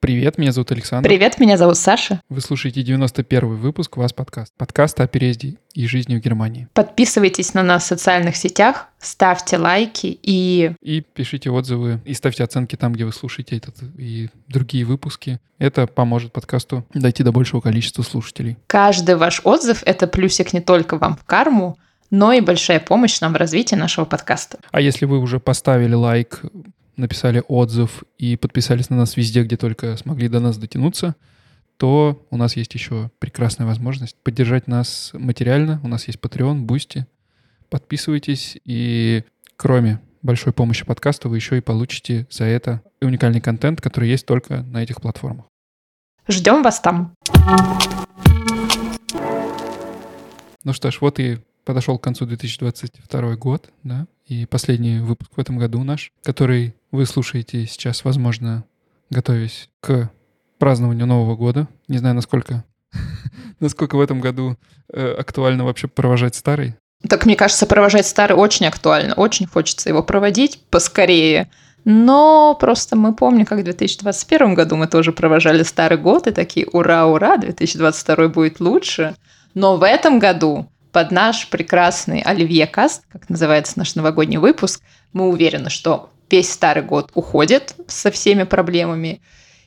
Привет, меня зовут Александр. Привет, меня зовут Саша. Вы слушаете 91 выпуск «Вас подкаст». Подкаст о переезде и жизни в Германии. Подписывайтесь на нас в социальных сетях, ставьте лайки и... И пишите отзывы, и ставьте оценки там, где вы слушаете этот и другие выпуски. Это поможет подкасту дойти до большего количества слушателей. Каждый ваш отзыв — это плюсик не только вам в карму, но и большая помощь нам в развитии нашего подкаста. А если вы уже поставили лайк, написали отзыв и подписались на нас везде, где только смогли до нас дотянуться, то у нас есть еще прекрасная возможность поддержать нас материально. У нас есть Patreon, Boosty. Подписывайтесь, и кроме большой помощи подкасту, вы еще и получите за это уникальный контент, который есть только на этих платформах. Ждем вас там. Ну что ж, вот и подошел к концу 2022 год, да, и последний выпуск в этом году наш, который вы слушаете сейчас, возможно, готовясь к празднованию Нового года. Не знаю, насколько, насколько в этом году э, актуально вообще провожать старый. Так, мне кажется, провожать старый очень актуально. Очень хочется его проводить поскорее. Но просто мы помним, как в 2021 году мы тоже провожали старый год и такие «Ура, ура, 2022 будет лучше». Но в этом году под наш прекрасный Оливье Каст, как называется наш новогодний выпуск, мы уверены, что весь старый год уходит со всеми проблемами,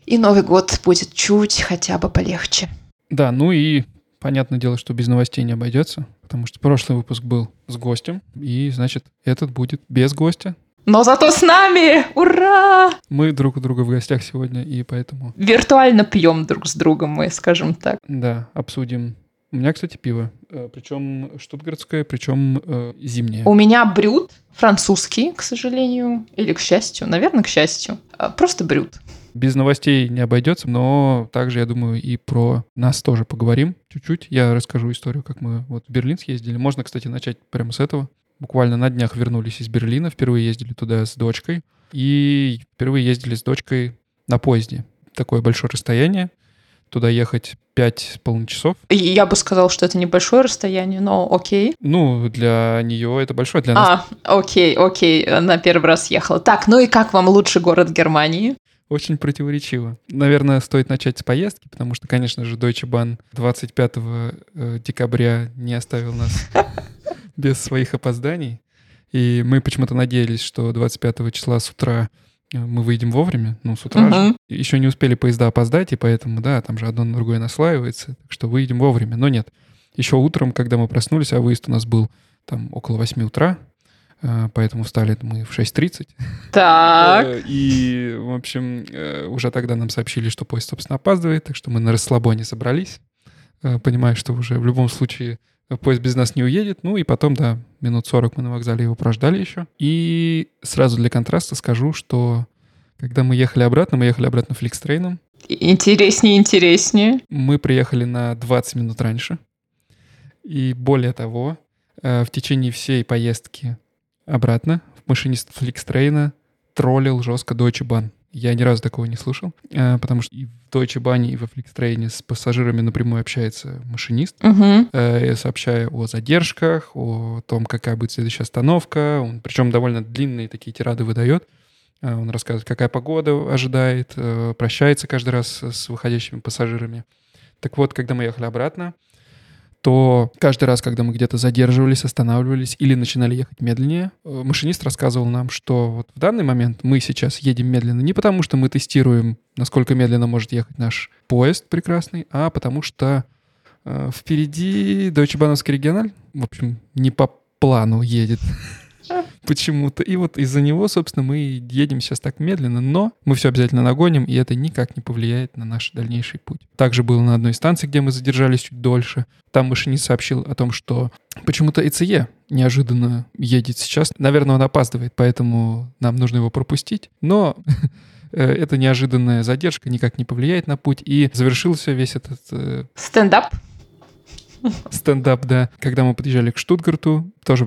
и Новый год будет чуть хотя бы полегче. Да, ну и понятное дело, что без новостей не обойдется, потому что прошлый выпуск был с гостем, и, значит, этот будет без гостя. Но зато с нами! Ура! Мы друг у друга в гостях сегодня, и поэтому... Виртуально пьем друг с другом мы, скажем так. Да, обсудим у меня, кстати, пиво. Э, причем штутгартское, причем э, зимнее. У меня брют французский, к сожалению. Или к счастью. Наверное, к счастью. А, просто брют. Без новостей не обойдется, но также, я думаю, и про нас тоже поговорим чуть-чуть. Я расскажу историю, как мы вот в Берлин съездили. Можно, кстати, начать прямо с этого. Буквально на днях вернулись из Берлина, впервые ездили туда с дочкой. И впервые ездили с дочкой на поезде. Такое большое расстояние туда ехать пять с половиной часов. Я бы сказал, что это небольшое расстояние, но окей. Ну, для нее это большое, для нас... А, окей, окей, на первый раз ехала. Так, ну и как вам лучший город Германии? Очень противоречиво. Наверное, стоит начать с поездки, потому что, конечно же, Deutsche Bahn 25 э, декабря не оставил нас без своих опозданий. И мы почему-то надеялись, что 25 числа с утра мы выйдем вовремя, ну, с утра угу. же. Еще не успели поезда опоздать, и поэтому, да, там же одно на другое наслаивается, так что выйдем вовремя. Но нет, еще утром, когда мы проснулись, а выезд у нас был там около 8 утра, э, поэтому встали мы в 6.30. Так. Э, и, в общем, уже тогда нам сообщили, что поезд, собственно, опаздывает, так что мы на расслабоне собрались, понимая, что уже в любом случае поезд без нас не уедет. Ну и потом, да, минут 40 мы на вокзале его прождали еще. И сразу для контраста скажу, что когда мы ехали обратно, мы ехали обратно фликстрейном. Интереснее, интереснее. Мы приехали на 20 минут раньше. И более того, э, в течение всей поездки обратно машинист фликстрейна троллил жестко Deutsche Bahn. Я ни разу такого не слышал, э, потому что и в Deutsche Bahn, и во Flixtrain с пассажирами напрямую общается машинист, угу. сообщая о задержках, о том, какая будет следующая остановка. Он, причем довольно длинные такие тирады выдает. Э, он рассказывает, какая погода ожидает, прощается каждый раз с выходящими пассажирами. Так вот, когда мы ехали обратно, то каждый раз, когда мы где-то задерживались, останавливались или начинали ехать медленнее, э, машинист рассказывал нам, что вот в данный момент мы сейчас едем медленно не потому, что мы тестируем, насколько медленно может ехать наш поезд прекрасный, а потому что э, впереди Deutsche Bahnhofский региональ, в общем, не по плану едет. почему-то. И вот из-за него, собственно, мы едем сейчас так медленно, но мы все обязательно нагоним, и это никак не повлияет на наш дальнейший путь. Также было на одной станции, где мы задержались чуть дольше. Там машинист сообщил о том, что почему-то ИЦЕ неожиданно едет сейчас. Наверное, он опаздывает, поэтому нам нужно его пропустить. Но э, эта неожиданная задержка никак не повлияет на путь. И завершился весь этот... Э, стендап. Стендап, да. Когда мы подъезжали к Штутгарту, тоже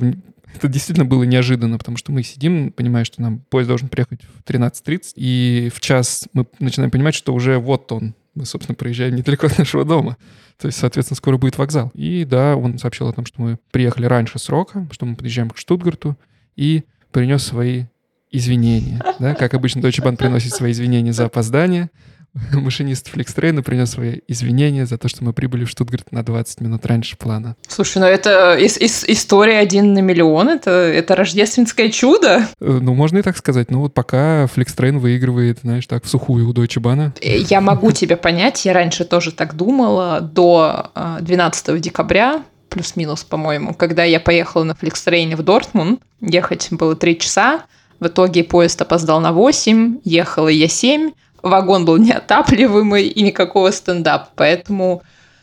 это действительно было неожиданно, потому что мы сидим, понимая, что нам поезд должен приехать в 13.30, и в час мы начинаем понимать, что уже вот он. Мы, собственно, проезжаем недалеко от нашего дома. То есть, соответственно, скоро будет вокзал. И да, он сообщил о том, что мы приехали раньше срока, что мы подъезжаем к Штутгарту, и принес свои извинения. Да? Как обычно, Deutsche Bahn приносит свои извинения за опоздание. Машинист Фликстрейна принес свои извинения за то, что мы прибыли в Штутгарт на 20 минут раньше плана. Слушай, ну это ис- ис- история один на миллион, это, это рождественское чудо. Э, Ну, можно и так сказать. Ну, вот пока Фликстрейн выигрывает, знаешь, так, в сухую у Deutsche Bahn. Э, Я могу тебя понять, я раньше тоже так думала, до э, 12 декабря, плюс-минус, по-моему, когда я поехала на Фликстрейне в Дортмунд, ехать было 3 часа, в итоге поезд опоздал на 8, ехала я 7, вагон был неотапливаемый и никакого стендапа, поэтому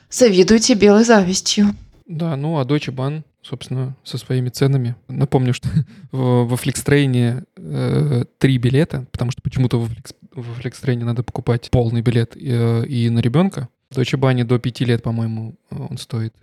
завидуйте белой завистью. Да, ну, а Deutsche Bahn, собственно, со своими ценами. Напомню, что во Фликстрейне э, три билета, потому что почему-то во, Фликс, во Фликстрейне надо покупать полный билет э, и на ребенка. В Deutsche Bahn до пяти лет, по-моему, он стоит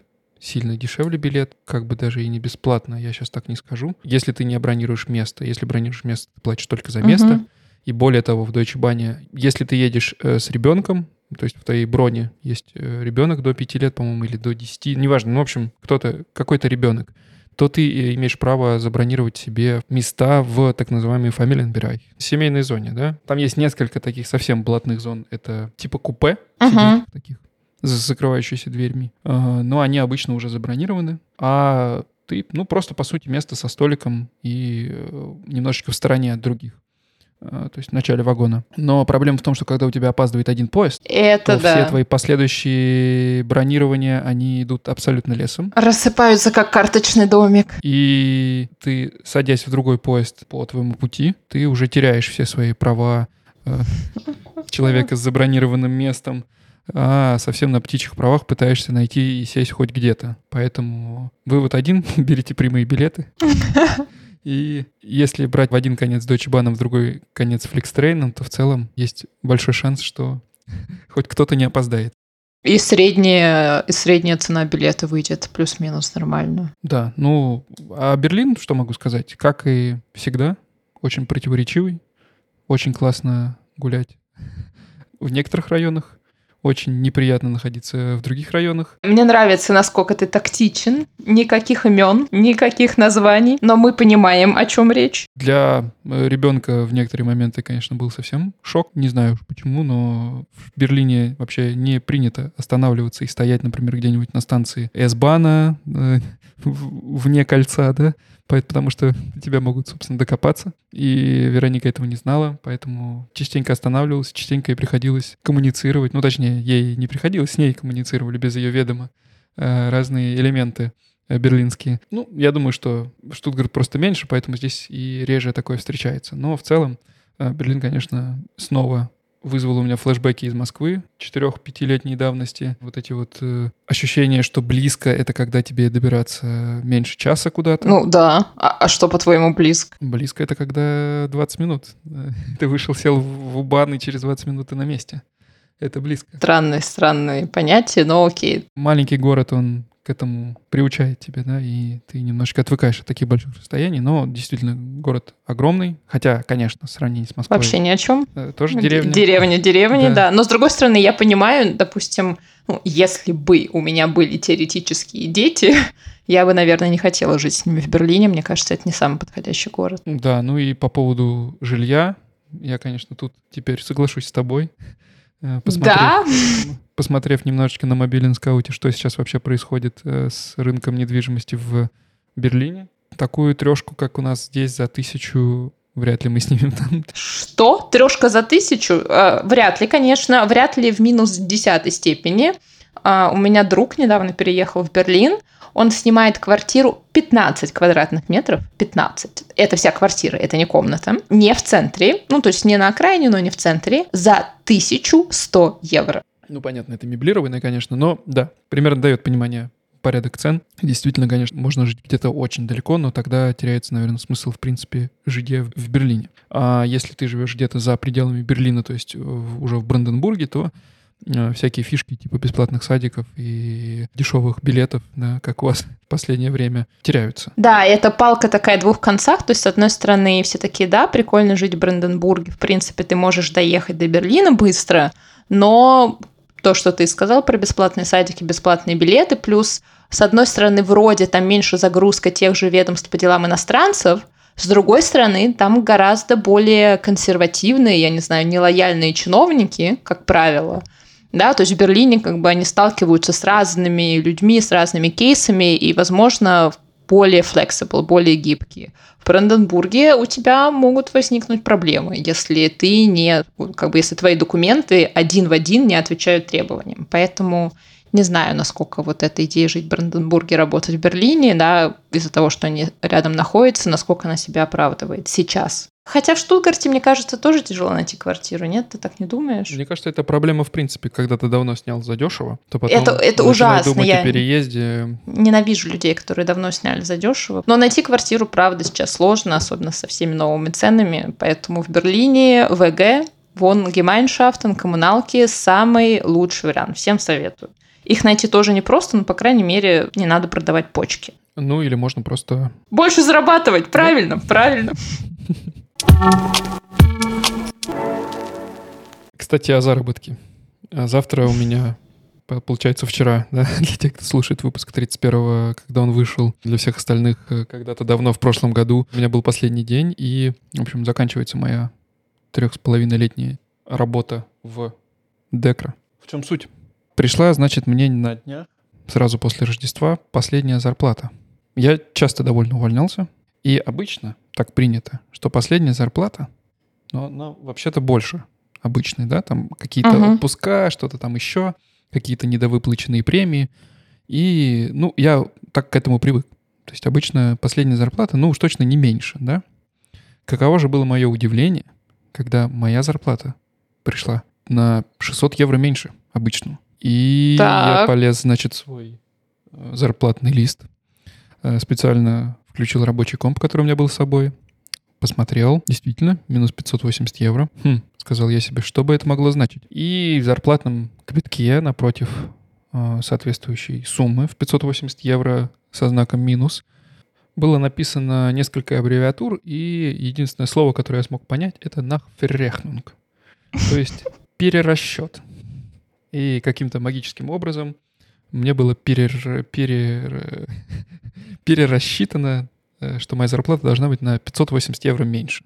сильно дешевле билет, как бы даже и не бесплатно, я сейчас так не скажу. Если ты не бронируешь место, если бронируешь место, ты платишь только за место. Мгм. И более того, в Deutsche Bahn, если ты едешь э, с ребенком, то есть в твоей броне есть э, ребенок до 5 лет, по-моему, или до 10, неважно, ну, в общем, кто-то, какой-то ребенок, то ты э, имеешь право забронировать себе места в так называемый Familienbereich, семейной зоне, да? Там есть несколько таких совсем блатных зон. Это типа купе, сиденьев таких, с закрывающимися дверьми. Но они обычно уже забронированы, а ты, ну, просто, по сути, место со столиком и немножечко в стороне от других. А, То есть в начале вагона. Но проблема в том, что когда у тебя опаздывает один поезд, Это то да. все твои последующие бронирования, они идут абсолютно лесом. Рассыпаются как карточный домик. И ты, садясь в другой поезд по твоему пути, ты уже теряешь все свои права э, человека с забронированным местом, а совсем на птичьих правах пытаешься найти и сесть хоть где-то. Поэтому вывод один, берите прямые билеты. И если брать в один конец Deutsche Bahn, в другой конец Flixtrain, то в целом есть большой шанс, что хоть кто-то не опоздает. И средняя, и средняя цена билета выйдет плюс-минус нормально. Да, ну, а Берлин, что могу сказать, как и всегда, очень противоречивый, очень классно гулять в некоторых районах, очень неприятно находиться в других районах. Мне нравится, насколько ты тактичен. Никаких имен, никаких названий, но мы понимаем, о чем речь. Для э, ребенка в некоторые моменты, конечно, был совсем шок. Не знаю почему, но в Берлине вообще не принято останавливаться и стоять, например, где-нибудь на станции S-бана э, вне кольца, да, потому что тебя могут, собственно, докопаться. И Вероника этого не знала, поэтому частенько останавливалась, частенько ей приходилось коммуницировать. Ну, точнее, ей не приходилось, с ней коммуницировали без ее ведома э, разные элементы э, берлинские. Ну, я думаю, что Штутгарт просто меньше, поэтому здесь и реже такое встречается. Но в целом э, Берлин, конечно, снова вызвал у меня флешбеки из Москвы четырех-пятилетней давности. Вот эти вот э, ощущения, что близко — это когда тебе добираться меньше часа куда-то. Ну да. А, а что, по-твоему, близко? Близко — это когда 20 минут. Ты вышел, сел в Убан, и через 20 минут ты на месте. Это близко. Странные, странные понятия, но окей. маленький город, он к этому приучает тебя, да, и ты немножко отвыкаешь от таких больших расстояний, но действительно город огромный, хотя, конечно, в сравнении с Москвой Вообще ни о чем. э, тоже деревня. Деревня, деревня, Да. да. Но с другой стороны, я понимаю, допустим, ну, если бы у меня были теоретические дети, я бы, наверное, не хотела жить с ними в Берлине. Мне кажется, это не самый подходящий город. Да, ну и по поводу жилья, я, конечно, тут теперь соглашусь с тобой. Э, посмотрев- Да, Посмотрев немножечко на мобильном скауте, что сейчас вообще происходит э, с рынком недвижимости в Берлине. Такую трешку, как у нас здесь, за тысячу вряд ли мы снимем там. что? Трешка за тысячу? Э, Вряд ли, конечно. Вряд ли в минус десятой степени. А, У меня друг недавно переехал в Берлин. Он снимает квартиру 15 квадратных метров. 15. Это вся квартира, это не комната. Не в центре. Ну, то есть не на окраине, но не в центре. За 1100 евро. Ну, понятно, это меблированное, конечно, но да, примерно дает понимание порядок цен. Действительно, конечно, можно жить где-то очень далеко, но тогда теряется, наверное, смысл, в принципе, жить в Берлине. А если ты живешь где-то за пределами Берлина, то есть уже в Бранденбурге, то всякие фишки типа бесплатных садиков и дешевых билетов, да, как у вас в последнее время, теряются. Да, это палка такая двух концах. То есть, с одной стороны, все такие, да, прикольно жить в Бранденбурге. В принципе, ты можешь доехать до Берлина быстро, но то, что ты сказал про бесплатные садики, бесплатные билеты, плюс, с одной стороны, вроде там меньше загрузка тех же ведомств по делам иностранцев, С другой стороны, там гораздо более консервативные, я не знаю, нелояльные чиновники, как правило. Да, то есть в Берлине как бы они сталкиваются с разными людьми, с разными кейсами, и, возможно, более flexible, более гибкие. В Бранденбурге у тебя могут возникнуть проблемы, если ты не, как бы, если твои документы один в один не отвечают требованиям. Поэтому не знаю, насколько вот эта идея жить в Бранденбурге, работать в Берлине, да, из-за того, что они рядом находятся, насколько она себя оправдывает сейчас. Хотя в Штутгарте, мне кажется, тоже тяжело найти квартиру, нет? Ты так не думаешь? Мне кажется, это проблема в принципе. Когда ты давно снял задешево, то потом это, это ужасно. думать Я о переезде. Ненавижу людей, которые давно сняли задешево. Но найти квартиру, правда, сейчас сложно, особенно со всеми новыми ценами. Поэтому в Берлине WG, Wohngemeinschaften, коммуналки – самый лучший вариант. Всем советую. Их найти тоже непросто, но, по крайней мере, не надо продавать почки. Ну, или можно просто... Больше зарабатывать, правильно, правильно. Кстати, о заработке. А завтра у меня, получается, вчера, да, для тех, кто слушает выпуск 31-го, когда он вышел, для всех остальных э, когда-то давно, в прошлом году, у меня был последний день, и, в общем, заканчивается моя трех с половиной летняя работа в Декро. В чем суть? Пришла, значит, мне на днях, сразу после Рождества, последняя зарплата. Я часто довольно увольнялся, и обычно так принято, что последняя зарплата, но она вообще-то больше обычной, да, там какие-то uh-huh. отпуска, что-то там еще, какие-то недовыплаченные премии. И, ну, я так к этому привык. То есть обычно последняя зарплата, ну уж точно не меньше, да? Каково же было мое удивление, когда моя зарплата пришла на 600 евро меньше обычного. И так. я полез, значит, свой э, зарплатный лист, э, специально Включил рабочий комп, который у меня был с собой. Посмотрел, действительно, минус 580 евро. Хм, сказал я себе, что бы это могло значить. И в зарплатном квитке напротив э, соответствующей суммы в 580 евро со знаком минус было написано несколько аббревиатур, и единственное слово, которое я смог понять, это «нахферрехнунг», то есть перерасчет. И каким-то магическим образом мне было перер, перер, перерасчитано, э, что моя зарплата должна быть на 580 евро меньше.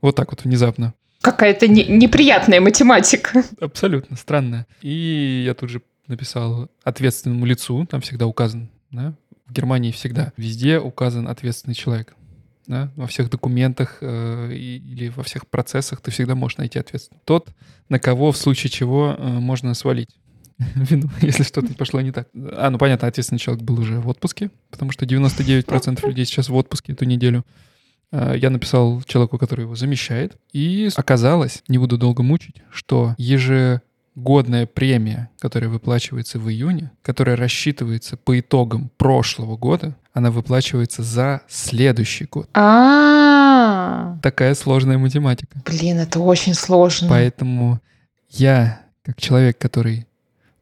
Вот так вот внезапно. Какая-то не, неприятная математика. Абсолютно странная. И я тут же написал ответственному лицу, там всегда указан, да, в Германии всегда, везде указан ответственный человек. Да? Во всех документах э, или во всех процессах ты всегда можешь найти ответственного. Тот, на кого в случае чего э, можно свалить. Вину, если что-то пошло не так. А, ну понятно, ответственный человек был уже в отпуске, потому что 99% людей сейчас в отпуске эту неделю. А, я написал человеку, который его замещает, и оказалось, не буду долго мучить, что ежегодная премия, которая выплачивается в июне, которая рассчитывается по итогам прошлого года, она выплачивается за следующий год. А, Такая сложная математика. Блин, это очень сложно. Поэтому я, как человек, который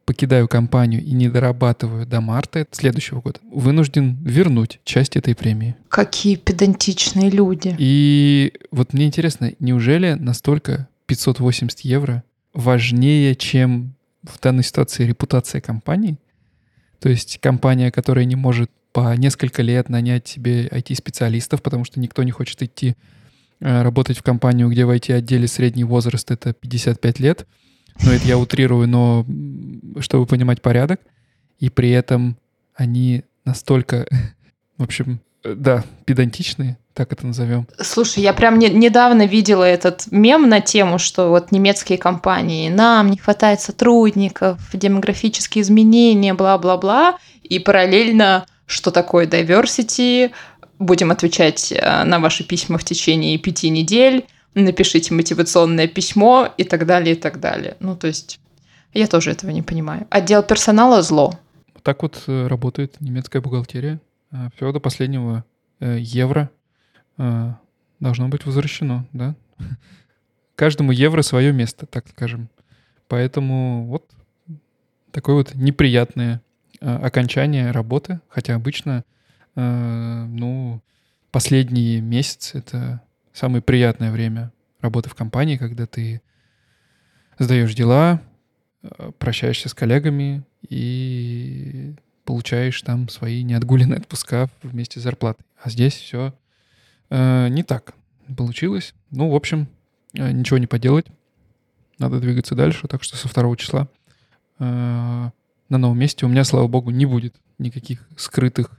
покидаю компанию и не дорабатываю до марта следующего года, вынужден вернуть часть этой премии. Какие педантичные люди. И вот мне интересно, неужели настолько 580 евро важнее, чем в данной ситуации репутация компании? То есть компания, которая не может по несколько лет нанять себе IT-специалистов, потому что никто не хочет идти э, работать в компанию, где в IT-отделе средний возраст — это 55 лет — ну, это я утрирую, но чтобы понимать порядок. И при этом они настолько, в общем, да, педантичные, так это назовем. Слушай, я прям не, недавно видела этот мем на тему, что вот немецкие компании, нам не хватает сотрудников, демографические изменения, бла-бла-бла, и параллельно, что такое diversity, будем отвечать э, на ваши письма в течение пяти недель, напишите мотивационное письмо и так далее, и так далее. Ну, то есть я тоже этого не понимаю. Отдел персонала зло. Так вот э, работает немецкая бухгалтерия. Э, Все до последнего э, евро должно быть возвращено, да? Каждому евро свое место, так скажем. Поэтому вот такое вот неприятное окончание работы, хотя обычно, ну, последние месяцы это самое приятное время работы в компании, когда ты сдаешь дела, э, прощаешься с коллегами и получаешь там свои неотгуленные отпуска вместе с зарплатой. А здесь все Э, не так получилось. Ну, в общем, э, ничего не поделать. Надо двигаться дальше, так что со второго числа э, на новом месте у меня, слава богу, не будет никаких скрытых,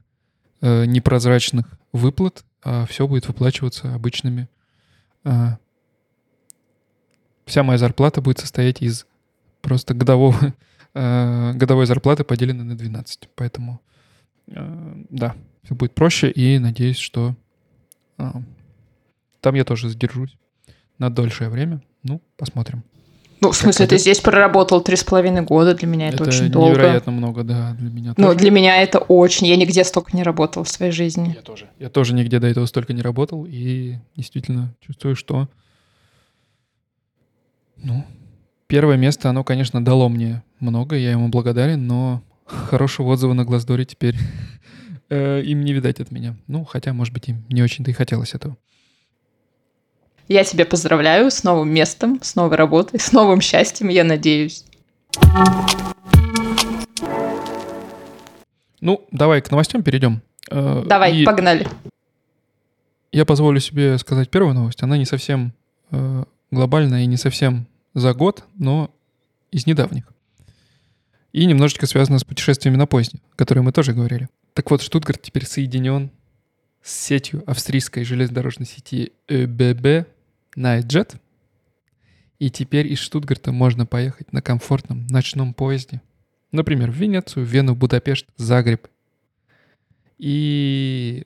э, непрозрачных выплат, а все будет выплачиваться обычными. Э, вся моя зарплата будет состоять из просто годового, э, годовой зарплаты, поделенной на 12. Поэтому, да, все будет проще, и надеюсь, что там я тоже задержусь на дольшее время. Ну, посмотрим. Ну, в смысле, ты здесь проработал три с половиной года, для меня это, это очень долго. Это невероятно много, да, для меня Ну, для меня это очень, я нигде столько не работал в своей жизни. Я тоже. Я тоже нигде до этого столько не работал, и действительно чувствую, что, ну, первое место, оно, конечно, дало мне много, я ему благодарен, но хорошего отзыва на Глаздоре теперь э, им не видать от меня. Ну, хотя, может быть, им не очень-то и хотелось этого. Я тебя поздравляю с новым местом, с новой работой, с новым счастьем, я надеюсь. Ну, давай к новостям перейдем. Э, давай, и погнали. Я позволю себе сказать первую новость. Она не совсем э, глобальная и не совсем за год, но из недавних. И немножечко связана с путешествиями на поезде, о которых мы тоже говорили. Так вот, Штутгарт теперь соединен с сетью австрийской железнодорожной сети ÖBB Nightjet. И теперь из Штутгарта можно поехать на комфортном ночном поезде. Например, в Венецию, Вену, Будапешт, Загреб. И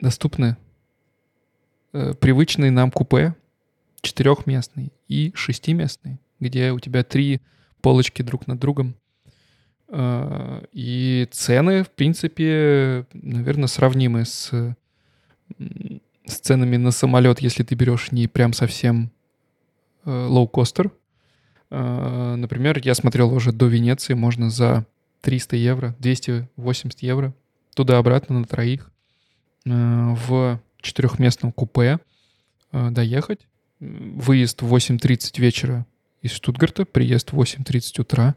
доступны э, привычные нам купе, четырехместный и шестиместный, где у тебя три полочки друг над другом. А, и цены, в принципе, наверное, сравнимы с, с ценами на самолет, если ты берешь не прям совсем лоу-костер. А, например, я смотрел уже до Венеции, можно за 300 евро, 280 евро туда-обратно на троих а, в четырехместном купе доехать. Выезд в 8.30 вечера из Штутгарта, приезд в 8.30 утра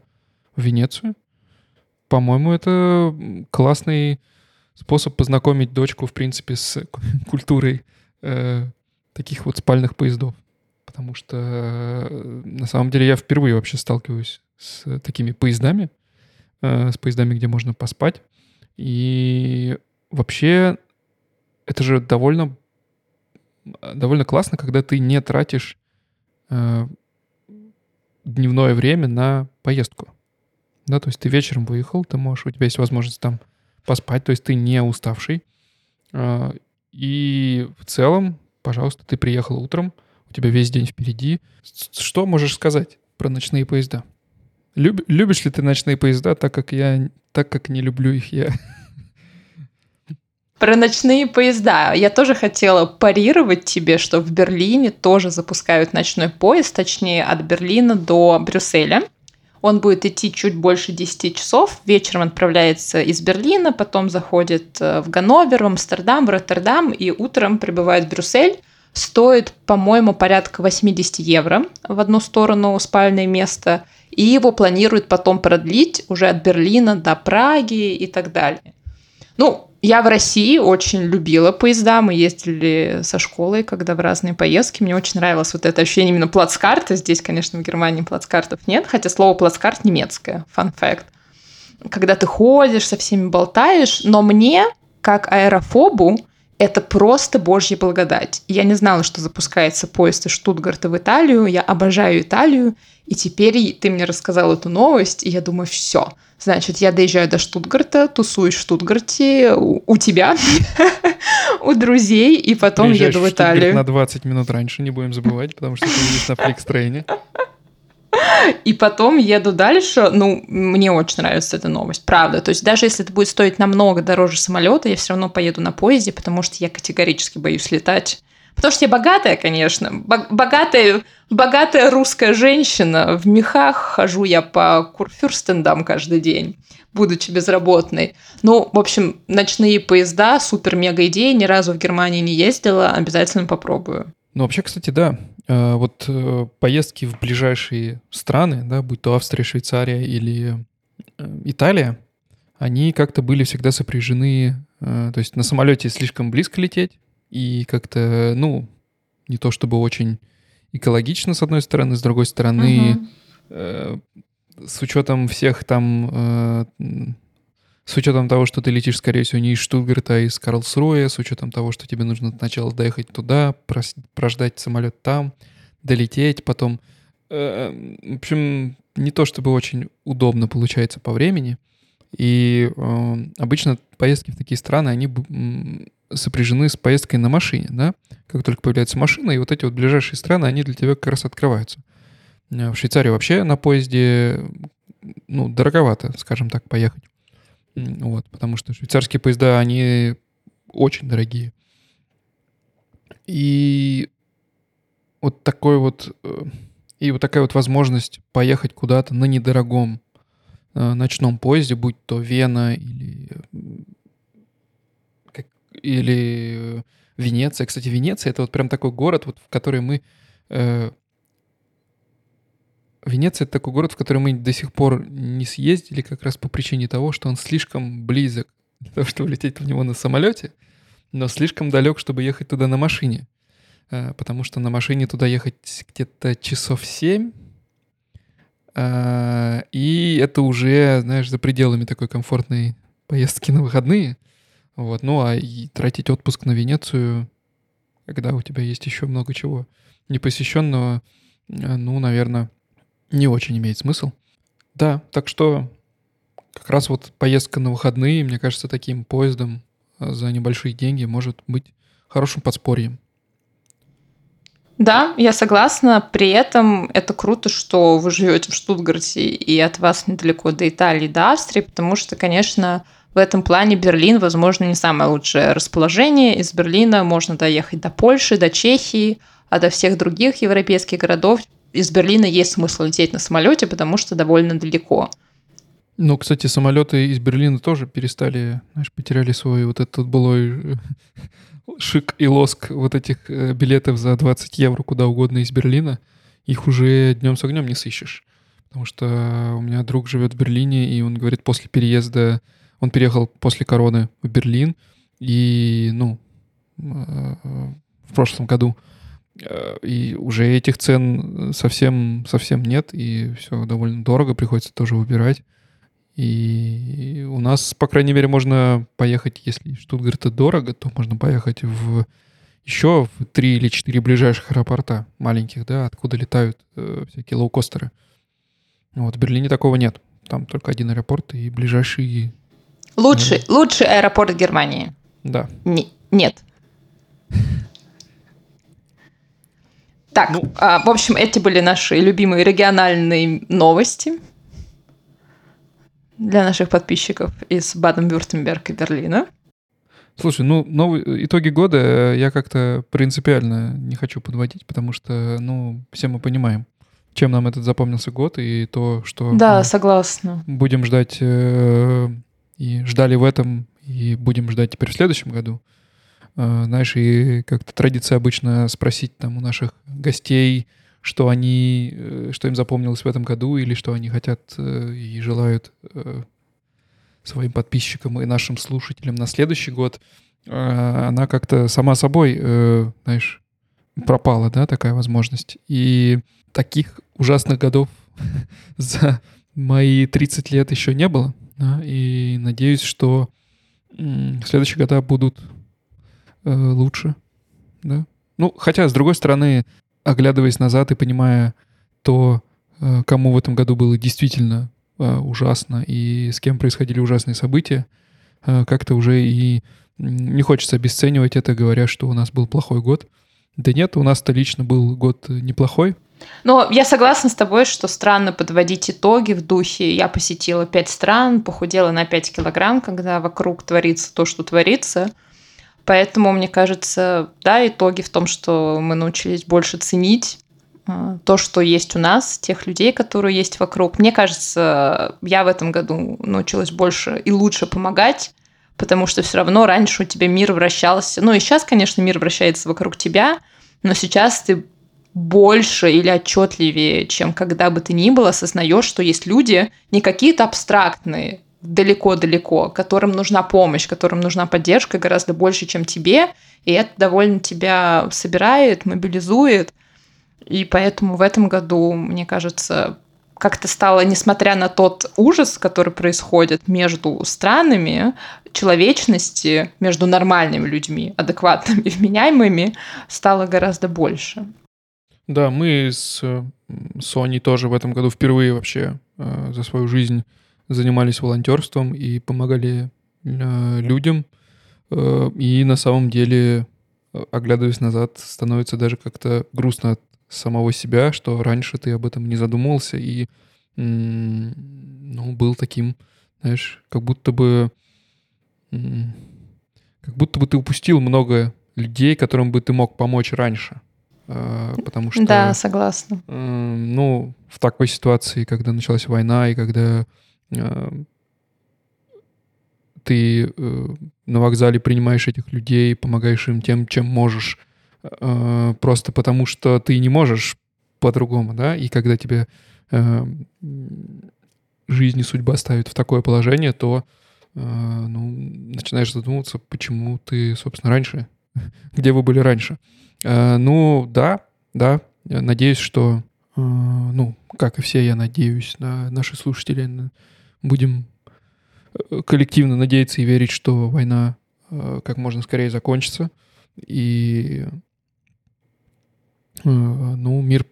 в Венецию. По-моему, это классный способ познакомить дочку, в принципе, с культурой э, таких вот спальных поездов. Потому что э, на самом деле я впервые вообще сталкиваюсь с такими поездами, э, с поездами, где можно поспать. И вообще это же довольно, довольно классно, когда ты не тратишь э, дневное время на поездку. Да, то есть ты вечером выехал, ты можешь, у тебя есть возможность там поспать, то есть ты не уставший. А, и в целом, пожалуйста, ты приехал утром, у тебя весь день впереди. Что можешь сказать про ночные поезда? Люб, любишь ли ты ночные поезда, так как я, так как не люблю их я? Про ночные поезда. Я тоже хотела парировать тебе, что в Берлине тоже запускают ночной поезд, точнее от Берлина до Брюсселя. Он будет идти чуть больше 10 часов. Вечером отправляется из Берлина, потом заходит э, в Ганновер, в Амстердам, в Роттердам и утром прибывает в Брюссель. Стоит, по-моему, порядка 80 евро в одну сторону спальное место. И его планируют потом продлить уже от Берлина до Праги и так далее. Ну, я в России очень любила поезда. Мы ездили со школой, когда в разные поездки. Мне очень нравилось вот это ощущение именно плацкарта. Здесь, конечно, в Германии плацкартов нет, хотя слово плацкарт немецкое. Фан факт. Когда ты ходишь, со всеми болтаешь, но мне, как аэрофобу, это просто божья благодать. Я не знала, что запускается поезд из Штутгарта в Италию. Я обожаю Италию. И теперь ты мне рассказал эту новость, и я думаю, все. Значит, я доезжаю до Штутгарта, тусуюсь в Штутгарте у, у тебя, у друзей, и потом еду в Италию. на 20 минут раньше, не будем забывать, потому что ты едешь на фликс-трейне. И потом еду дальше. Ну, мне очень нравится эта новость, правда. То есть даже если это будет стоить намного дороже самолета, я все равно поеду на поезде, потому что я категорически боюсь летать. Потому что я богатая, конечно. Богатая, богатая русская женщина. В мехах хожу я по курфюрстендам каждый день, будучи безработной. Ну, в общем, ночные поезда, супер-мега идея. Ни разу в Германии не ездила. Обязательно попробую. Ну, вообще, кстати, да. Э, вот э, поездки в ближайшие страны, да, будь то Австрия, Швейцария или э, Италия, они как-то были всегда сопряжены, то есть на самолете слишком близко лететь, и как-то, ну, не то чтобы очень экологично, с одной стороны, с другой стороны, угу. с учетом всех там, с учетом того, что ты летишь, скорее всего, не из Штутгарта, а из Карлсруэ, с учетом того, что тебе нужно сначала доехать туда, прождать самолет там, долететь, потом... Э, в общем, не то чтобы очень удобно получается по времени. И э, обычно поездки в такие страны, они сопряжены с поездкой на машине, да? Как только появляется машина, и вот эти вот ближайшие страны, они для тебя как раз открываются. Э, в Швейцарию вообще на поезде, ну, дороговато, скажем так, поехать. Вот, потому что швейцарские поезда, они очень дорогие. И вот такой вот э, и вот такая вот возможность поехать куда-то на недорогом э, ночном поезде, будь то Вена или, или Венеция. Кстати, Венеция — это вот прям такой город, вот, в который мы... Э, Венеция — это такой город, в который мы до сих пор не съездили как раз по причине того, что он слишком близок для того, чтобы лететь в него на самолете, но слишком далек, чтобы ехать туда на машине. Э, потому что на машине туда ехать где-то часов 7, э, и это уже, знаешь, за пределами такой комфортной поездки на выходные. Вот. Ну, а и тратить отпуск на Венецию, когда у тебя есть еще много чего непосещенного, э, ну, наверное, не очень имеет смысл. Да, так что как раз вот поездка на выходные, мне кажется, таким поездом за небольшие деньги может быть хорошим подспорьем. Да, я согласна. При этом это круто, что вы живете в Штутгарте и от вас недалеко до Италии, до Австрии, потому что, конечно, в этом плане Берлин, возможно, не самое лучшее расположение. Из Берлина можно доехать до Польши, до Чехии, а до всех других европейских городов из Берлина есть смысл лететь на самолете, потому что довольно далеко. Ну, кстати, самолеты из Берлина тоже перестали, знаешь, потеряли свой вот этот былой шик и лоск вот этих э, билетов за 20 евро куда угодно из Берлина, их уже днем с огнем не сыщешь. Потому что у меня друг живет в Берлине, и он говорит, после переезда, он переехал после короны в Берлин, и, ну, э, в прошлом году, э, и уже этих цен совсем, совсем нет, и все довольно дорого, приходится тоже выбирать. И у нас, по крайней мере, можно поехать, если Штутгарт дорого, то можно поехать в еще в три или четыре ближайших аэропорта маленьких, да, откуда летают э, всякие лоукостеры. Вот в Берлине такого нет. Там только один аэропорт и ближайший... Лучший, э, лучший аэропорт Германии. Да. Не, нет. Так, ну, а, в общем, эти были наши любимые региональные новости для наших подписчиков из Баден-Вюртемберг и Берлина. Слушай, ну, новые итоги года я как-то принципиально не хочу подводить, потому что, ну, все мы понимаем, чем нам этот запомнился год и то, что... Да, согласна. Будем ждать э, и ждали в этом, и будем ждать теперь в следующем году. Э, знаешь, и как-то традиция обычно спросить там у наших гостей, что они, э, что им запомнилось в этом году, или что они хотят э, и желают своим подписчикам и нашим слушателям на следующий год, она как-то сама собой, знаешь, пропала, да, такая возможность. И таких ужасных годов за мои 30 лет еще не было. Да, и надеюсь, что следующие года будут лучше. Да? Ну, хотя, с другой стороны, оглядываясь назад и понимая то, э, кому в этом году было действительно э, ужасно и с кем происходили ужасные события, э, как-то уже и не хочется обесценивать это, говоря, что у нас был плохой год. Да нет, у нас-то лично был год неплохой. Но я согласна с тобой, что странно подводить итоги в духе «я посетила пять стран, похудела на 5 килограмм», когда вокруг творится то, что творится – Поэтому, мне кажется, да, итоги в том, что мы научились больше ценить а, то, что есть у нас, тех людей, которые есть вокруг. Мне кажется, я в этом году научилась больше и лучше помогать, потому что все равно раньше у тебя мир вращался. Ну и сейчас, конечно, мир вращается вокруг тебя, но сейчас ты больше или отчетливее, чем когда бы ты ни был, осознаешь, что есть люди не какие-то абстрактные, далеко-далеко, которым нужна помощь, которым нужна поддержка гораздо больше, чем тебе, и это довольно тебя собирает, мобилизует, и поэтому в этом году, мне кажется, как-то стало, несмотря на тот ужас, который происходит между странами, человечности между нормальными людьми, адекватными, вменяемыми, стало гораздо больше. Да, мы с Соней тоже в этом году впервые вообще э, за свою жизнь занимались волонтерством и помогали э, людям. Э, и на самом деле, э, оглядываясь назад, становится даже как-то грустно от самого себя, что раньше ты об этом не задумывался и ну, был таким, знаешь, как будто бы как будто бы ты упустил много людей, которым бы ты мог помочь раньше. Потому что... Да, согласна. Ну, в такой ситуации, когда началась война и когда ты на вокзале принимаешь этих людей, помогаешь им тем, чем можешь, э, просто потому что ты не можешь по-другому, да, и когда тебе э, жизнь и судьба ставят в такое положение, то э, ну, начинаешь задумываться, почему ты, собственно, раньше, где вы были раньше. Э, ну, да, да, надеюсь, что, э, ну, как и все, я надеюсь, на наши слушатели будем э, коллективно надеяться и верить, что война э, как можно скорее закончится. И Э, ну, мир,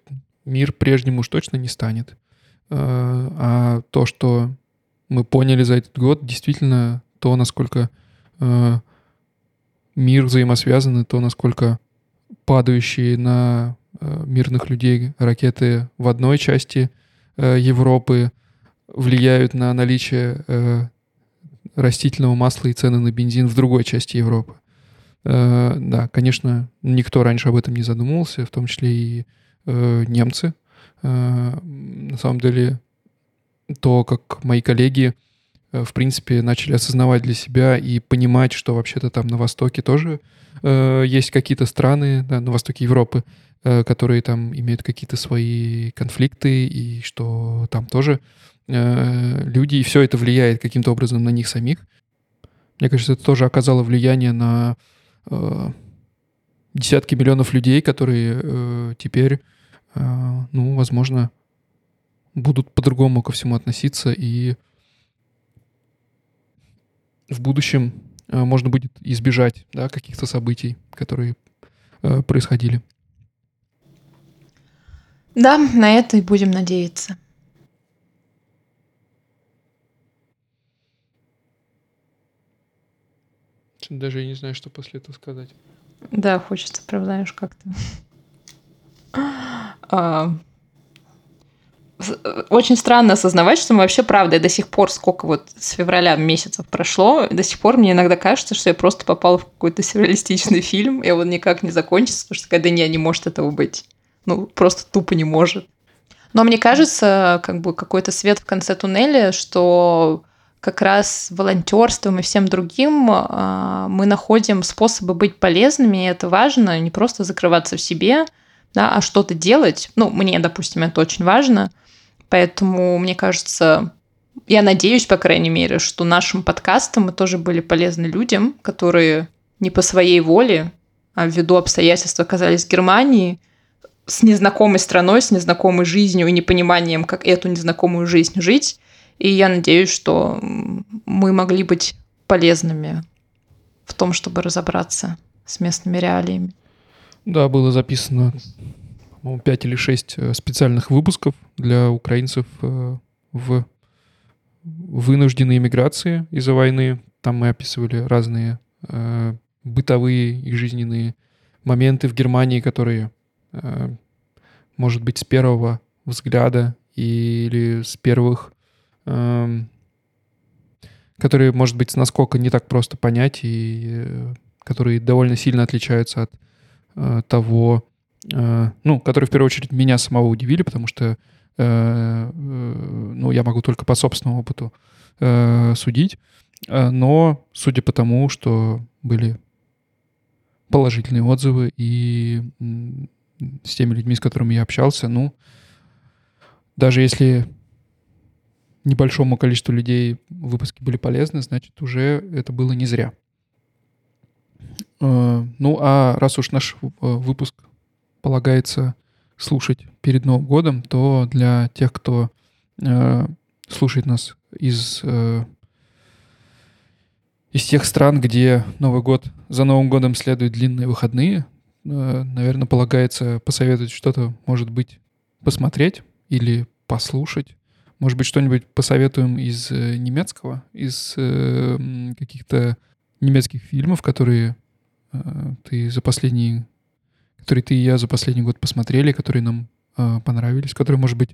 мир прежним уж точно не станет. А то, что мы поняли за этот год, действительно то, насколько мир взаимосвязан, и то, насколько падающие на мирных людей ракеты в одной части Европы влияют на наличие растительного масла и цены на бензин в другой части Европы. Э, да, конечно, никто раньше об этом не задумывался, в том числе и э, немцы. Э, на самом деле, то, как мои коллеги, в принципе, начали осознавать для себя и понимать, что вообще-то там на Востоке тоже есть какие-то страны, да, на Востоке Европы, которые там имеют какие-то свои конфликты, и что там тоже люди, и все это влияет каким-то образом на них самих. Мне кажется, это тоже оказало влияние на Э, десятки миллионов людей, которые э, теперь, э, ну, возможно, будут по-другому ко всему относиться, и в будущем э, можно будет избежать да, каких-то событий, которые э, происходили. Да, на это и будем надеяться. Даже я не знаю, что после этого сказать. Да, хочется, правда, знаешь, как-то. А, очень странно осознавать, что мы вообще, правда, до сих пор, сколько вот с февраля месяцев прошло, до сих пор мне иногда кажется, что я просто попала в какой-то сюрреалистичный фильм, и он никак не закончится, потому что когда не, не может этого быть. Ну, просто тупо не может. Но мне кажется, как бы какой-то свет в конце туннеля, что как раз волонтерством и всем другим а, мы находим способы быть полезными, и это важно, не просто закрываться в себе, да, а что-то делать. Ну, мне, допустим, это очень важно. Поэтому, мне кажется, я надеюсь, по крайней мере, что нашим подкастом мы тоже были полезны людям, которые не по своей воле, а ввиду обстоятельств оказались в Германии, с незнакомой страной, с незнакомой жизнью и непониманием, как эту незнакомую жизнь жить. И я надеюсь, что мы могли быть полезными в том, чтобы разобраться с местными реалиями. Да, было записано, по-моему, 5 или 6 э, специальных выпусков для украинцев э, в вынужденной иммиграции из-за войны. Там мы описывали разные э, бытовые и жизненные моменты в Германии, которые, может быть, с первого взгляда или с первых которые, может быть, насколько не так просто понять и э, которые довольно сильно отличаются от э, того, э, ну, которые в первую очередь меня самого удивили, потому что, ну, я могу только по собственному опыту судить, но судя по тому, что были положительные отзывы и с теми людьми, с которыми я общался, ну, даже если небольшому количеству людей выпуски были полезны, значит, уже это было не зря. Э, ну, а раз уж наш э, выпуск полагается слушать перед Новым годом, то для тех, кто э, слушает нас из, из тех стран, где Новый год за Новым годом следуют длинные выходные, наверное, полагается посоветовать что-то, может быть, посмотреть или послушать. Может быть, что-нибудь посоветуем из немецкого, из каких-то немецких фильмов, которые Э, ты за последний, которые ты и я за последний год посмотрели, которые нам э, понравились, которые, может быть,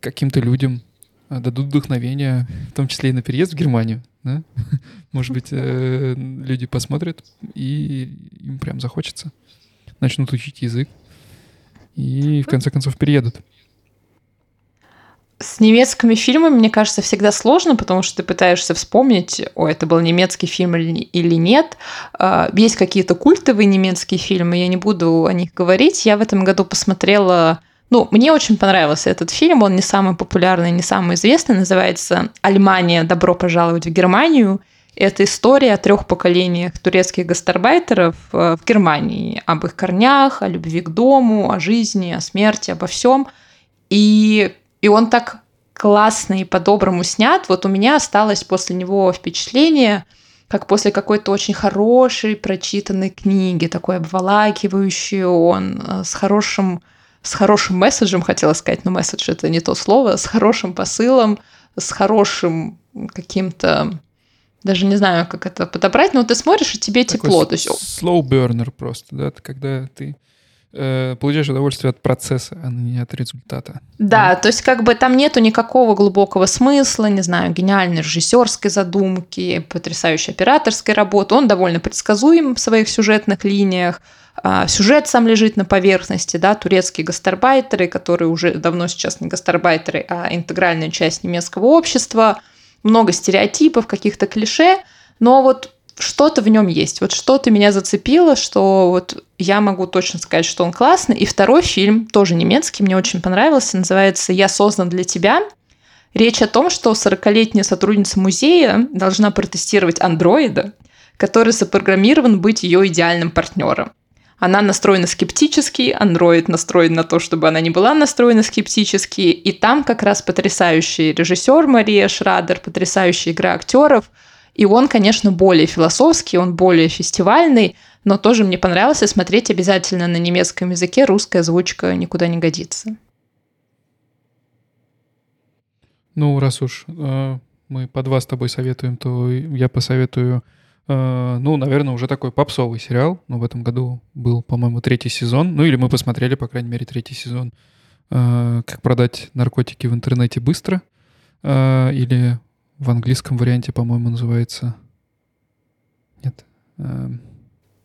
каким-то людям э, дадут вдохновение, в том числе и на переезд в Германию. Да? Может быть, люди посмотрят, и им прям захочется. Начнут учить язык. И в конце концов переедут. С немецкими фильмами, мне кажется, всегда сложно, потому что ты пытаешься вспомнить, о, это был немецкий фильм или нет. А, есть какие-то культовые немецкие фильмы, я не буду о них говорить. Я в этом году посмотрела... Ну, мне очень понравился этот фильм, он не самый популярный, не самый известный, называется «Альмания. Добро пожаловать в Германию». Это история о трех поколениях турецких гастарбайтеров э, в Германии, об их корнях, о любви к дому, о жизни, о смерти, обо всем. И и он так классно и по-доброму снят. Вот у меня осталось после него впечатление, как после какой-то очень хорошей прочитанной книги, такой обволакивающий он, э, с хорошим, с хорошим месседжем, хотела сказать, но месседж это не то слово, с хорошим посылом, с хорошим каким-то даже не знаю, как это подобрать, но ты смотришь, и тебе Такой тепло. То есть... Slow burner просто, да, когда ты э, получаешь удовольствие от процесса, а не от результата. Да, да, то есть как бы там нету никакого глубокого смысла, не знаю, гениальной режиссерской задумки, потрясающей операторской работы. Он довольно предсказуем в своих сюжетных линиях. А, сюжет сам лежит на поверхности, да, турецкие гастарбайтеры, которые уже давно сейчас не гастарбайтеры, а интегральная часть немецкого общества, много стереотипов, каких-то клише, но вот что-то в нем есть, вот что-то меня зацепило, что вот я могу точно сказать, что он классный. И второй фильм, тоже немецкий, мне очень понравился, называется «Я создан для тебя». Речь о том, что 40-летняя сотрудница музея должна протестировать андроида, который запрограммирован быть ее идеальным партнером. Она настроена скептически, андроид настроен на то, чтобы она не была настроена скептически. И там как раз потрясающий режиссер Мария Шрадер, потрясающая игра актеров – и он, конечно, более философский, он более фестивальный, но тоже мне понравился смотреть обязательно на немецком языке, русская озвучка никуда не годится. Ну, раз уж э, мы под вас с тобой советуем, то я посоветую, э, ну, наверное, уже такой попсовый сериал. Но в этом году был, по-моему, третий сезон. Ну, или мы посмотрели, по крайней мере, третий сезон. Э, как продать наркотики в интернете быстро. Э, или в английском варианте, по-моему, называется... Нет. Эм...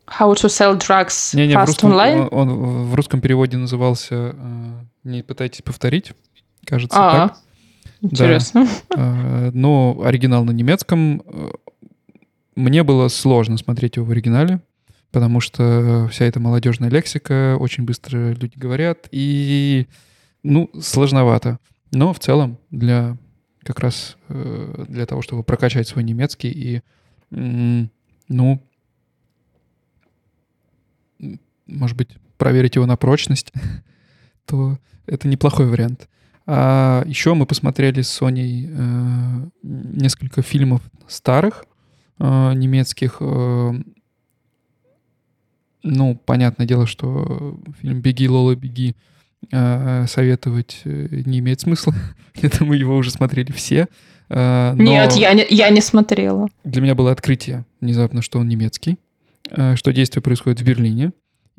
How to sell drugs не, не, fast в русском, online? Он, он в русском переводе назывался э, «Не пытайтесь повторить», кажется, а, так. Интересно. Да. Э, но оригинал на немецком. Э, мне было сложно смотреть его в оригинале, потому что вся эта молодежная лексика, очень быстро люди говорят, и, ну, сложновато. Но в целом для как раз э, для того, чтобы прокачать свой немецкий и, ну, может быть, проверить его на прочность, то это неплохой вариант. А еще мы посмотрели с Соней э, несколько фильмов старых э, немецких. Э, ну, понятное дело, что фильм «Беги, Лола, беги» Э, советовать э, не имеет смысла. Это мы его уже смотрели все. Э, но Нет, я не, я не смотрела. Для меня было открытие внезапно, что он немецкий, что действие происходит в Берлине.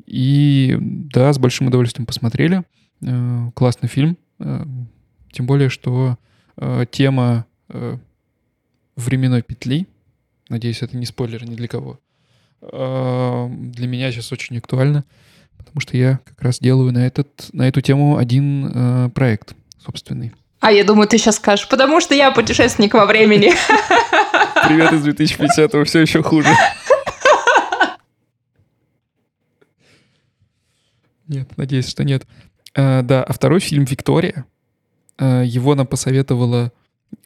И да, с большим удовольствием посмотрели. Классный фильм. Тем более, что тема временной петли, надеюсь, это не спойлер ни для кого, для меня сейчас очень актуально потому что я как раз делаю на, этот, на эту тему один э, проект собственный. А я думаю, ты сейчас скажешь, потому что я путешественник во времени. Привет из 2050-го, все еще хуже. Нет, надеюсь, что нет. А, да, а второй фильм «Виктория». Э, его нам посоветовала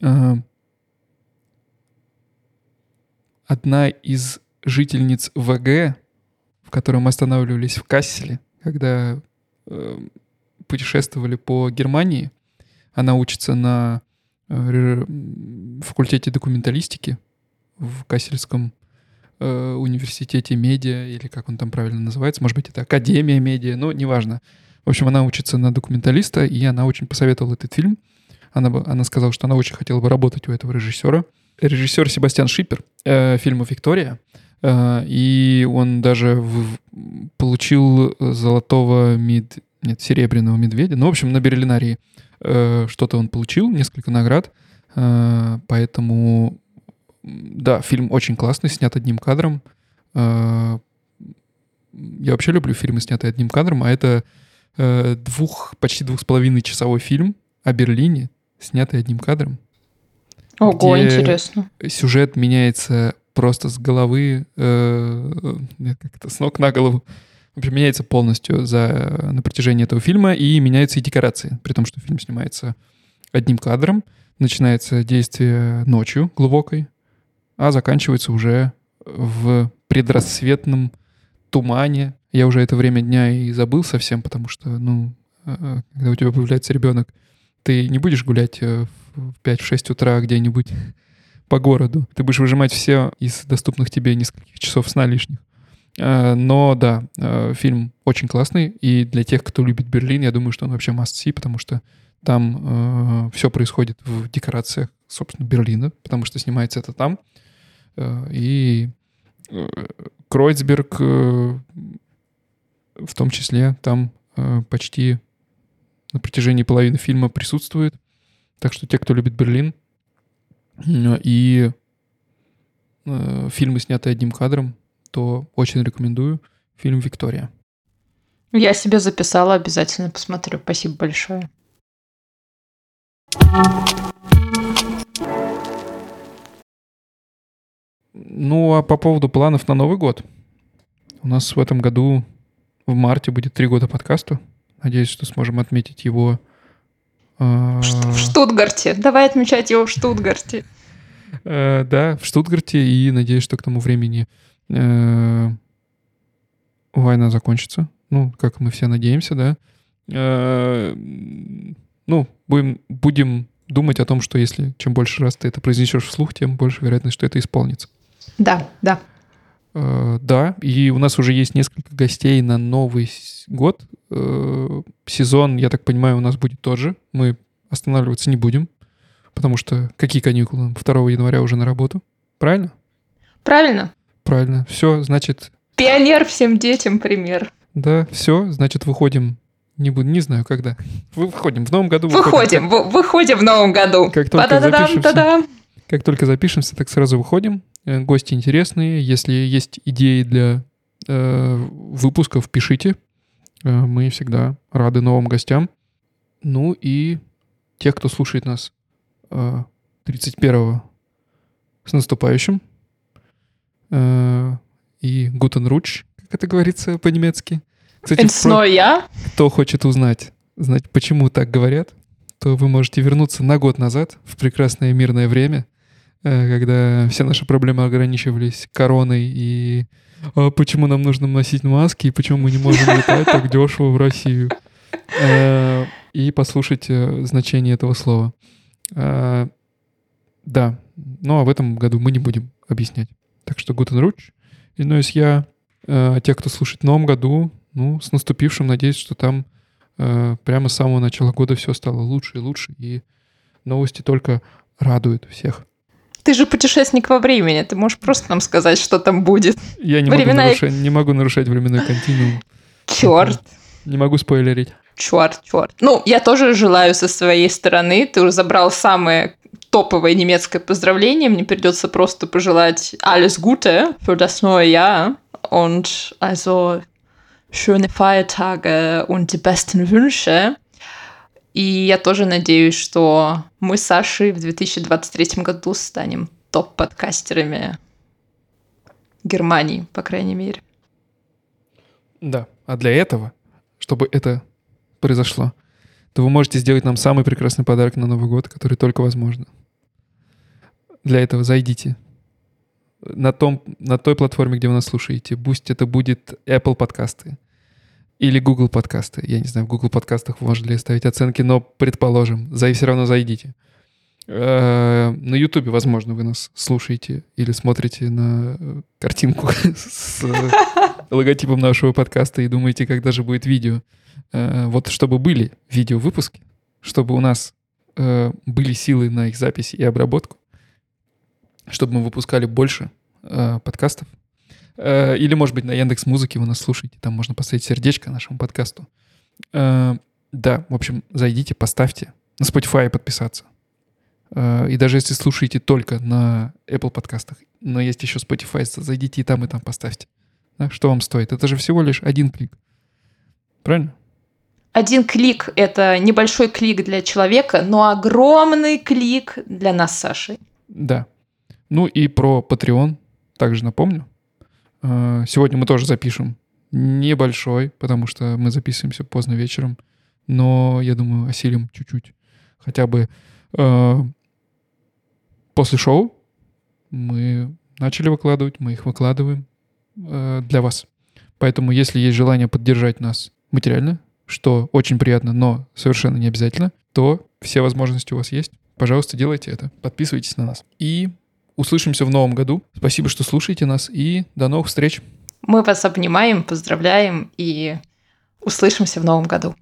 э, одна из жительниц ВГ, в которой мы останавливались в Касселе, когда э, путешествовали по Германии. Она учится на э, факультете документалистики в Кассельском э, университете медиа, или как он там правильно называется, может быть, это Академия медиа, но неважно. В общем, она учится на документалиста, и она очень посоветовала этот фильм. Она, она сказала, что она очень хотела бы работать у этого режиссера. Режиссер Себастьян Шипер э, фильма «Виктория», и он даже в, получил золотого мед... нет, серебряного медведя. Ну, в общем, на Берлинарии э, что-то он получил, несколько наград. Э, поэтому, да, фильм очень классный, снят одним кадром. Э, я вообще люблю фильмы, снятые одним кадром, а это э, двух, почти двух с половиной часовой фильм о Берлине, снятый одним кадром. Ого, интересно. Сюжет меняется просто с головы, э, как-то с ног на голову. Меняется полностью за, на протяжении этого фильма, и меняются и декорации, при том, что фильм снимается одним кадром. Начинается действие ночью глубокой, а заканчивается уже в предрассветном тумане. Я уже это время дня и забыл совсем, потому что, ну, э, э, когда у тебя появляется ребенок, ты не будешь гулять э, в 5-6 утра где-нибудь по городу. Ты будешь выжимать все из доступных тебе нескольких часов сна лишних. Э, но да, э, фильм очень классный, и для тех, кто любит Берлин, я думаю, что он вообще must see, потому что там э, все происходит в декорациях, собственно, Берлина, потому что снимается это там. И Кройцберг в том числе там почти на протяжении половины фильма присутствует. Так что те, кто любит Берлин, и э, фильмы, снятые одним кадром, то очень рекомендую фильм «Виктория». Я себе записала, обязательно посмотрю. Спасибо большое. Ну, а по поводу планов на Новый год. У нас в этом году в марте будет три года подкасту. Надеюсь, что сможем отметить его... Э... В Штутгарте. Давай отмечать его в Штутгарте. Э, да, в Штутгарте. И надеюсь, что к тому времени э, война закончится. Ну, как мы все надеемся, да. Ну, будем, будем думать о том, что если чем больше раз ты это произнесешь вслух, тем больше вероятность, что это исполнится. Да, да. Э, да, и у нас уже есть несколько гостей на Новый год. Э, сезон, я так понимаю, у нас будет тот же. Мы останавливаться не будем, потому что какие каникулы? 2 января уже на работу. Правильно? Правильно. Правильно. Все, значит... Пионер всем детям пример. Да, все, значит, выходим не буду, не знаю, когда. Выходим в новом году. Выходим, выходим, выходим в новом году. Как только запишемся, как только запишемся, так сразу выходим. Э, гости интересные. Если есть идеи для э, выпусков, пишите. Э, мы всегда рады новым гостям. Ну и тех, кто слушает нас э, 31-го с наступающим. Э, и Guten Rutsch, как это говорится по-немецки. Кстати, про... кто хочет узнать, знать, почему так говорят, то вы можете вернуться на год назад, в прекрасное мирное время — когда все наши проблемы ограничивались короной и а почему нам нужно носить маски и почему мы не можем летать так дешево в Россию. Э, и послушать э, значение этого слова. Да, ну а в этом году мы не будем объяснять. Так что. И ну, если я, те, кто слушает в новом году, ну, с наступившим, надеюсь, что там прямо с самого начала года все стало лучше и лучше, и новости только радуют всех. Ты же путешественник во времени, ты можешь просто нам сказать, что там будет. Я не, Времена... могу, нарушать, не могу нарушать временной континуум. Черт. Не могу спойлерить. Черт, черт. Ну, я тоже желаю со своей стороны. Ты уже забрал самое топовое немецкое поздравление. Мне придется просто пожелать alles Gute für das neue Jahr. Und also schöne Feiertage und die besten Wünsche. И я тоже надеюсь, что мы с Сашей в 2023 году станем топ-подкастерами Германии, по крайней мере. Да, а для этого, чтобы это произошло, то вы можете сделать нам самый прекрасный подарок на Новый год, который только возможно. Для этого зайдите на, том, на той платформе, где вы нас слушаете. Пусть это будет Apple подкасты или Google подкасты. Я не знаю, в Google подкастах можно ли ставить оценки, но предположим, за, все равно зайдите. Э, на YouTube, возможно, вы нас слушаете или смотрите на э, картинку с логотипом нашего подкаста и думаете, когда же будет видео. Э, вот чтобы были видео-выпуски, чтобы у нас были силы на их запись и обработку, чтобы мы выпускали больше подкастов. Или, может быть, на Яндекс Музыке вы нас слушаете, там можно поставить сердечко нашему подкасту. Да, в общем, зайдите, поставьте. На Spotify подписаться. И даже если слушаете только на Apple подкастах, но есть еще Spotify, зайдите и там, и там поставьте. Что вам стоит? Это же всего лишь один клик. Правильно? Один клик — это небольшой клик для человека, но огромный клик для нас с Сашей. Да. Ну и про Patreon также напомню. А, сегодня мы тоже запишем небольшой, потому что мы записываемся поздно вечером, но я думаю, осилим чуть-чуть. Хотя бы а, после шоу мы начали выкладывать, мы их выкладываем э, для вас. Поэтому, если есть желание поддержать нас материально, что очень приятно, но совершенно не обязательно, то все возможности у вас есть. Пожалуйста, делайте это. Подписывайтесь на нас. И услышимся в новом году. Спасибо, что слушаете нас, и до новых встреч. Мы вас обнимаем, поздравляем и услышимся в новом году.